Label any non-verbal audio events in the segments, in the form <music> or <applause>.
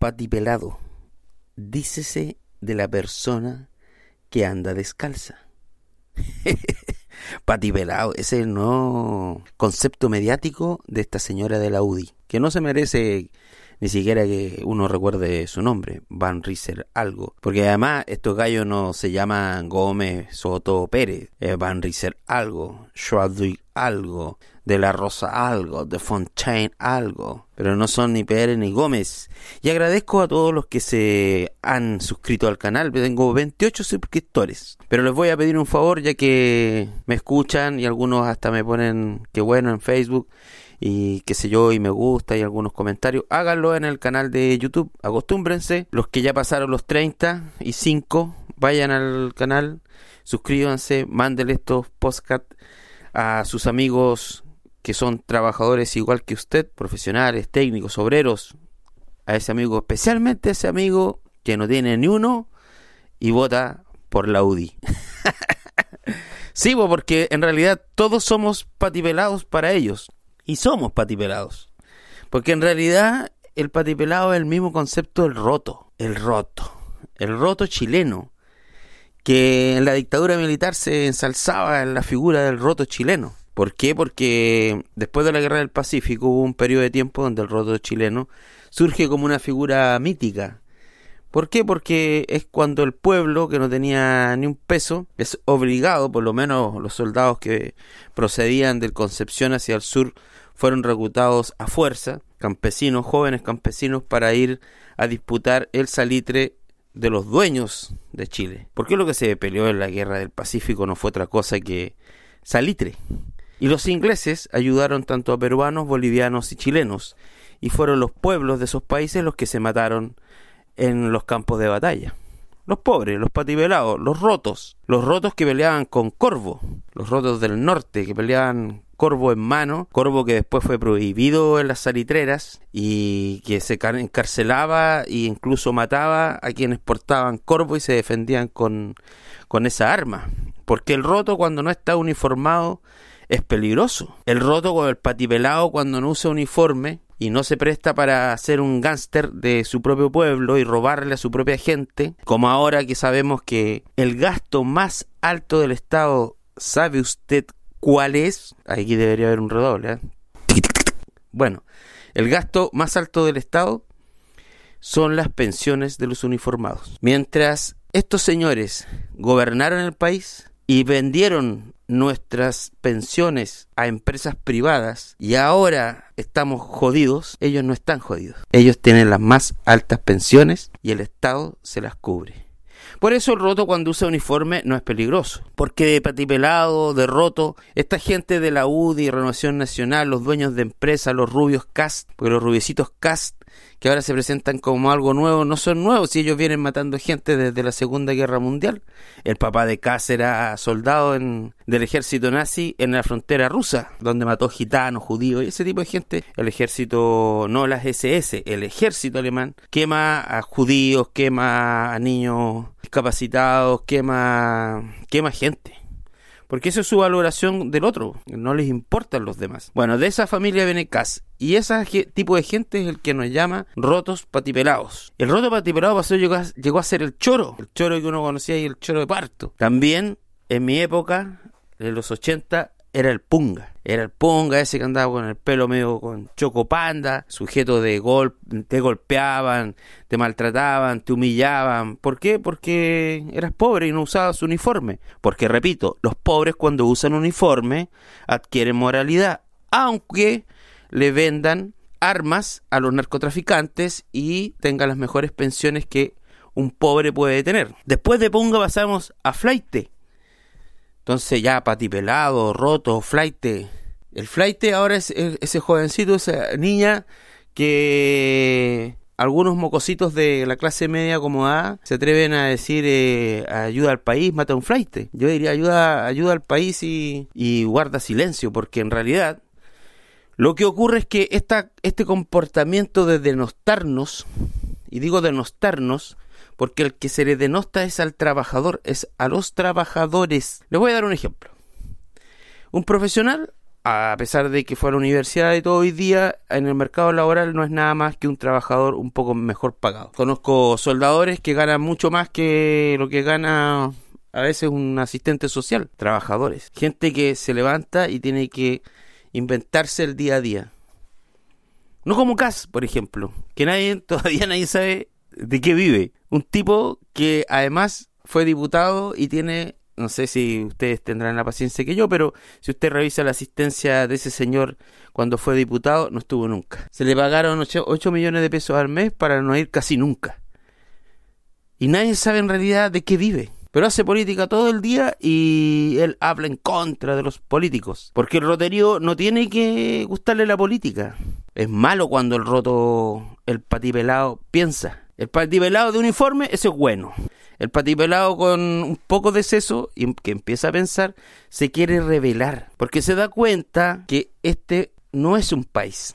patipelado. Dícese de la persona que anda descalza. <laughs> patipelado, ese es el concepto mediático de esta señora de la UDI, que no se merece ni siquiera que uno recuerde su nombre, Van Rieser algo. Porque además estos gallos no se llaman Gómez, Soto, Pérez, Van Rieser algo, Schwadwig algo, de la Rosa algo, de Fontaine algo, pero no son ni Pérez ni Gómez. Y agradezco a todos los que se han suscrito al canal, tengo 28 suscriptores, pero les voy a pedir un favor ya que me escuchan y algunos hasta me ponen que bueno en Facebook y qué sé yo, y me gusta y algunos comentarios, háganlo en el canal de YouTube, acostúmbrense, los que ya pasaron los 30 y 5, vayan al canal, suscríbanse, mándenle estos podcasts a sus amigos que son trabajadores igual que usted, profesionales, técnicos, obreros, a ese amigo, especialmente a ese amigo que no tiene ni uno y vota por la UDI. <laughs> sí, porque en realidad todos somos patipelados para ellos y somos patipelados. Porque en realidad el patipelado es el mismo concepto del roto, el roto, el roto chileno, que en la dictadura militar se ensalzaba en la figura del roto chileno. ¿Por qué? Porque después de la Guerra del Pacífico hubo un periodo de tiempo donde el roto chileno surge como una figura mítica. ¿Por qué? Porque es cuando el pueblo, que no tenía ni un peso, es obligado, por lo menos los soldados que procedían del Concepción hacia el sur, fueron reclutados a fuerza, campesinos, jóvenes campesinos, para ir a disputar el salitre de los dueños de Chile. Porque lo que se peleó en la guerra del Pacífico no fue otra cosa que salitre. Y los ingleses ayudaron tanto a peruanos, bolivianos y chilenos, y fueron los pueblos de esos países los que se mataron en los campos de batalla. Los pobres, los patibelados, los rotos, los rotos que peleaban con Corvo, los rotos del norte que peleaban corvo en mano, corvo que después fue prohibido en las salitreras y que se encarcelaba e incluso mataba a quienes portaban corvo y se defendían con, con esa arma. Porque el roto cuando no está uniformado es peligroso. El roto con el patipelado cuando no usa uniforme y no se presta para ser un gángster de su propio pueblo y robarle a su propia gente, como ahora que sabemos que el gasto más alto del Estado, ¿sabe usted ¿Cuál es? Aquí debería haber un redoble. ¿eh? Bueno, el gasto más alto del Estado son las pensiones de los uniformados. Mientras estos señores gobernaron el país y vendieron nuestras pensiones a empresas privadas y ahora estamos jodidos, ellos no están jodidos. Ellos tienen las más altas pensiones y el Estado se las cubre. Por eso el roto cuando usa uniforme no es peligroso. Porque de patipelado, de roto, esta gente de la UDI, Renovación Nacional, los dueños de empresas, los rubios cast, porque los rubiecitos cast que ahora se presentan como algo nuevo, no son nuevos si ellos vienen matando gente desde la Segunda Guerra Mundial. El papá de Kass era soldado en, del ejército nazi en la frontera rusa, donde mató gitanos, judíos y ese tipo de gente. El ejército, no las SS, el ejército alemán quema a judíos, quema a niños discapacitados, quema, quema gente. Porque eso es su valoración del otro, no les importan los demás. Bueno, de esa familia viene Cas. Y ese tipo de gente es el que nos llama rotos patipelados. El roto patipelado pasó, a, llegó a ser el choro. El choro que uno conocía y el choro de parto. También, en mi época, en los 80, era el punga. Era el punga ese que andaba con el pelo medio con chocopanda, sujeto de golpe, te golpeaban, te maltrataban, te humillaban. ¿Por qué? Porque eras pobre y no usabas uniforme. Porque, repito, los pobres cuando usan uniforme adquieren moralidad, aunque le vendan armas a los narcotraficantes y tengan las mejores pensiones que un pobre puede tener. Después de punga pasamos a flaite entonces ya patipelado, roto, flaite. El flaite ahora es ese jovencito, esa niña que algunos mocositos de la clase media como A se atreven a decir eh, ayuda al país, mata un flaite. Yo diría ayuda, ayuda al país y, y, guarda silencio, porque en realidad lo que ocurre es que esta, este comportamiento de denostarnos, y digo denostarnos, porque el que se le denosta es al trabajador, es a los trabajadores. Les voy a dar un ejemplo. Un profesional a pesar de que fue a la universidad y todo hoy día, en el mercado laboral no es nada más que un trabajador un poco mejor pagado. Conozco soldadores que ganan mucho más que lo que gana a veces un asistente social, trabajadores, gente que se levanta y tiene que inventarse el día a día. No como Cass, por ejemplo, que nadie <laughs> todavía nadie sabe de qué vive. Un tipo que además fue diputado y tiene no sé si ustedes tendrán la paciencia que yo, pero si usted revisa la asistencia de ese señor cuando fue diputado, no estuvo nunca. Se le pagaron 8, millones de pesos al mes para no ir casi nunca. Y nadie sabe en realidad de qué vive. Pero hace política todo el día y él habla en contra de los políticos. Porque el roterío no tiene que gustarle la política. Es malo cuando el roto, el patipelado, piensa. El patipelado de uniforme, ese es bueno. El patipelado con un poco de seso y que empieza a pensar, se quiere revelar, porque se da cuenta que este no es un país,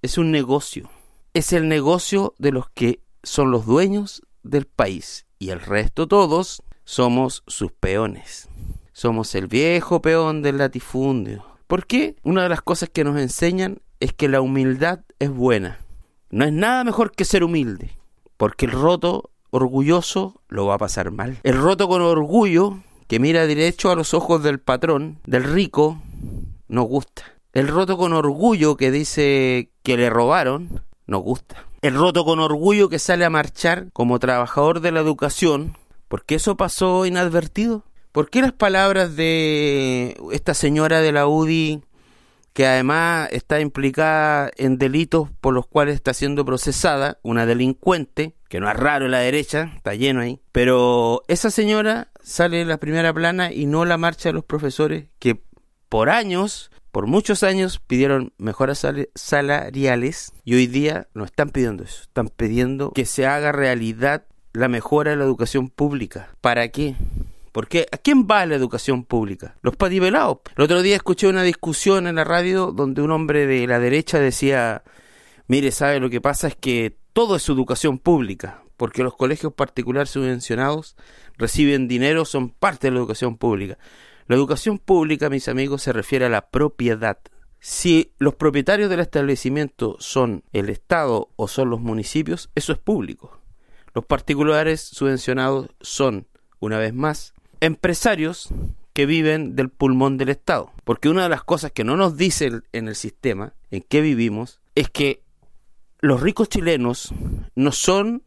es un negocio. Es el negocio de los que son los dueños del país y el resto todos somos sus peones. Somos el viejo peón del latifundio. ¿Por qué? Una de las cosas que nos enseñan es que la humildad es buena. No es nada mejor que ser humilde, porque el roto orgulloso lo va a pasar mal. El roto con orgullo, que mira derecho a los ojos del patrón, del rico, no gusta. El roto con orgullo que dice que le robaron, no gusta. El roto con orgullo que sale a marchar como trabajador de la educación, porque eso pasó inadvertido. ¿Por qué las palabras de esta señora de la UDI que además está implicada en delitos por los cuales está siendo procesada, una delincuente, que no es raro en la derecha, está lleno ahí, pero esa señora sale en la primera plana y no la marcha de los profesores que por años, por muchos años pidieron mejoras salariales y hoy día no están pidiendo eso, están pidiendo que se haga realidad la mejora de la educación pública. ¿Para qué? Porque ¿a quién va la educación pública? Los patibelados. El otro día escuché una discusión en la radio donde un hombre de la derecha decía, mire, ¿sabe lo que pasa? Es que todo es educación pública, porque los colegios particulares subvencionados reciben dinero, son parte de la educación pública. La educación pública, mis amigos, se refiere a la propiedad. Si los propietarios del establecimiento son el Estado o son los municipios, eso es público. Los particulares subvencionados son, una vez más, empresarios que viven del pulmón del Estado. Porque una de las cosas que no nos dice en el sistema en que vivimos es que los ricos chilenos no son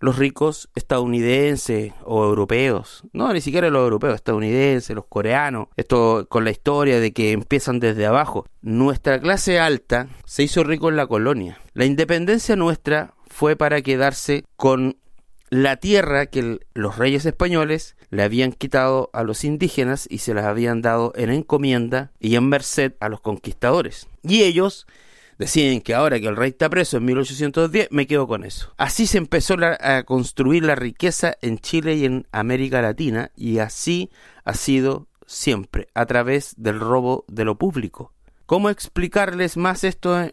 los ricos estadounidenses o europeos, no, ni siquiera los europeos, estadounidenses, los coreanos, esto con la historia de que empiezan desde abajo. Nuestra clase alta se hizo rico en la colonia. La independencia nuestra fue para quedarse con la tierra que los reyes españoles le habían quitado a los indígenas y se las habían dado en encomienda y en merced a los conquistadores. Y ellos deciden que ahora que el rey está preso en 1810, me quedo con eso. Así se empezó a construir la riqueza en Chile y en América Latina y así ha sido siempre, a través del robo de lo público. ¿Cómo explicarles más esto?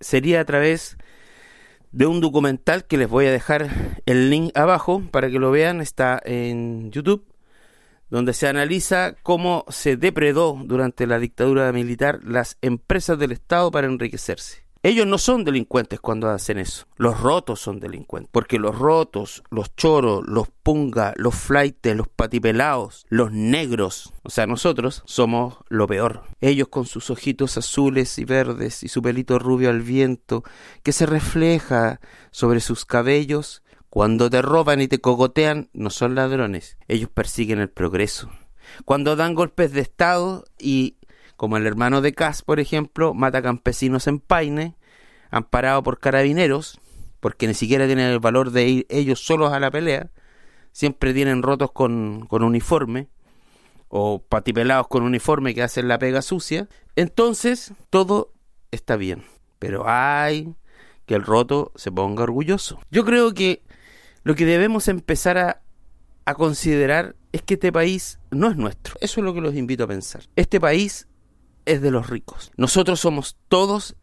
Sería a través de un documental que les voy a dejar el link abajo para que lo vean, está en YouTube, donde se analiza cómo se depredó durante la dictadura militar las empresas del Estado para enriquecerse. Ellos no son delincuentes cuando hacen eso. Los rotos son delincuentes. Porque los rotos, los choros, los punga, los flaites, los patipelados, los negros, o sea, nosotros somos lo peor. Ellos con sus ojitos azules y verdes y su pelito rubio al viento que se refleja sobre sus cabellos, cuando te roban y te cogotean, no son ladrones. Ellos persiguen el progreso. Cuando dan golpes de Estado y como el hermano de Cas, por ejemplo, mata campesinos en Paine, amparado por carabineros, porque ni siquiera tienen el valor de ir ellos solos a la pelea, siempre tienen rotos con, con uniforme, o patipelados con uniforme que hacen la pega sucia, entonces todo está bien. Pero hay que el roto se ponga orgulloso. Yo creo que lo que debemos empezar a, a considerar es que este país no es nuestro. Eso es lo que los invito a pensar. Este país es de los ricos. Nosotros somos todos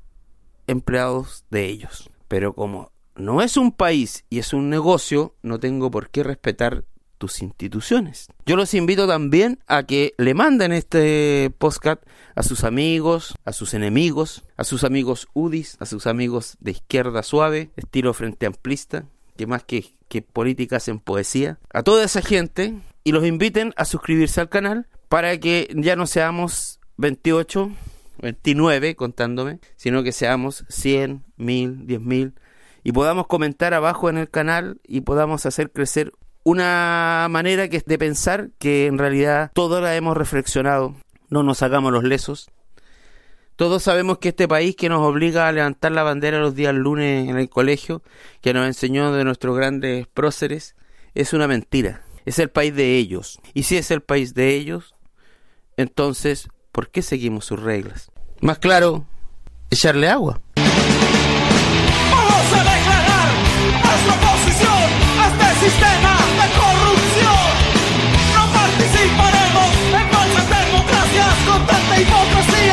empleados de ellos. Pero como no es un país y es un negocio, no tengo por qué respetar tus instituciones. Yo los invito también a que le manden este podcast a sus amigos, a sus enemigos, a sus amigos UDIs, a sus amigos de izquierda suave, estilo frente amplista, que más que, que política hacen poesía, a toda esa gente y los inviten a suscribirse al canal para que ya no seamos 28, 29 contándome, sino que seamos 100, 1000, 10000 y podamos comentar abajo en el canal y podamos hacer crecer una manera que es de pensar que en realidad todos la hemos reflexionado, no nos hagamos los lesos. Todos sabemos que este país que nos obliga a levantar la bandera los días lunes en el colegio, que nos enseñó de nuestros grandes próceres, es una mentira. Es el país de ellos. Y si es el país de ellos, entonces, ¿Por qué seguimos sus reglas? Más claro, echarle agua. Vamos a declarar nuestra oposición a este sistema de corrupción. No participaremos en falsas democracias con tanta hipocresía.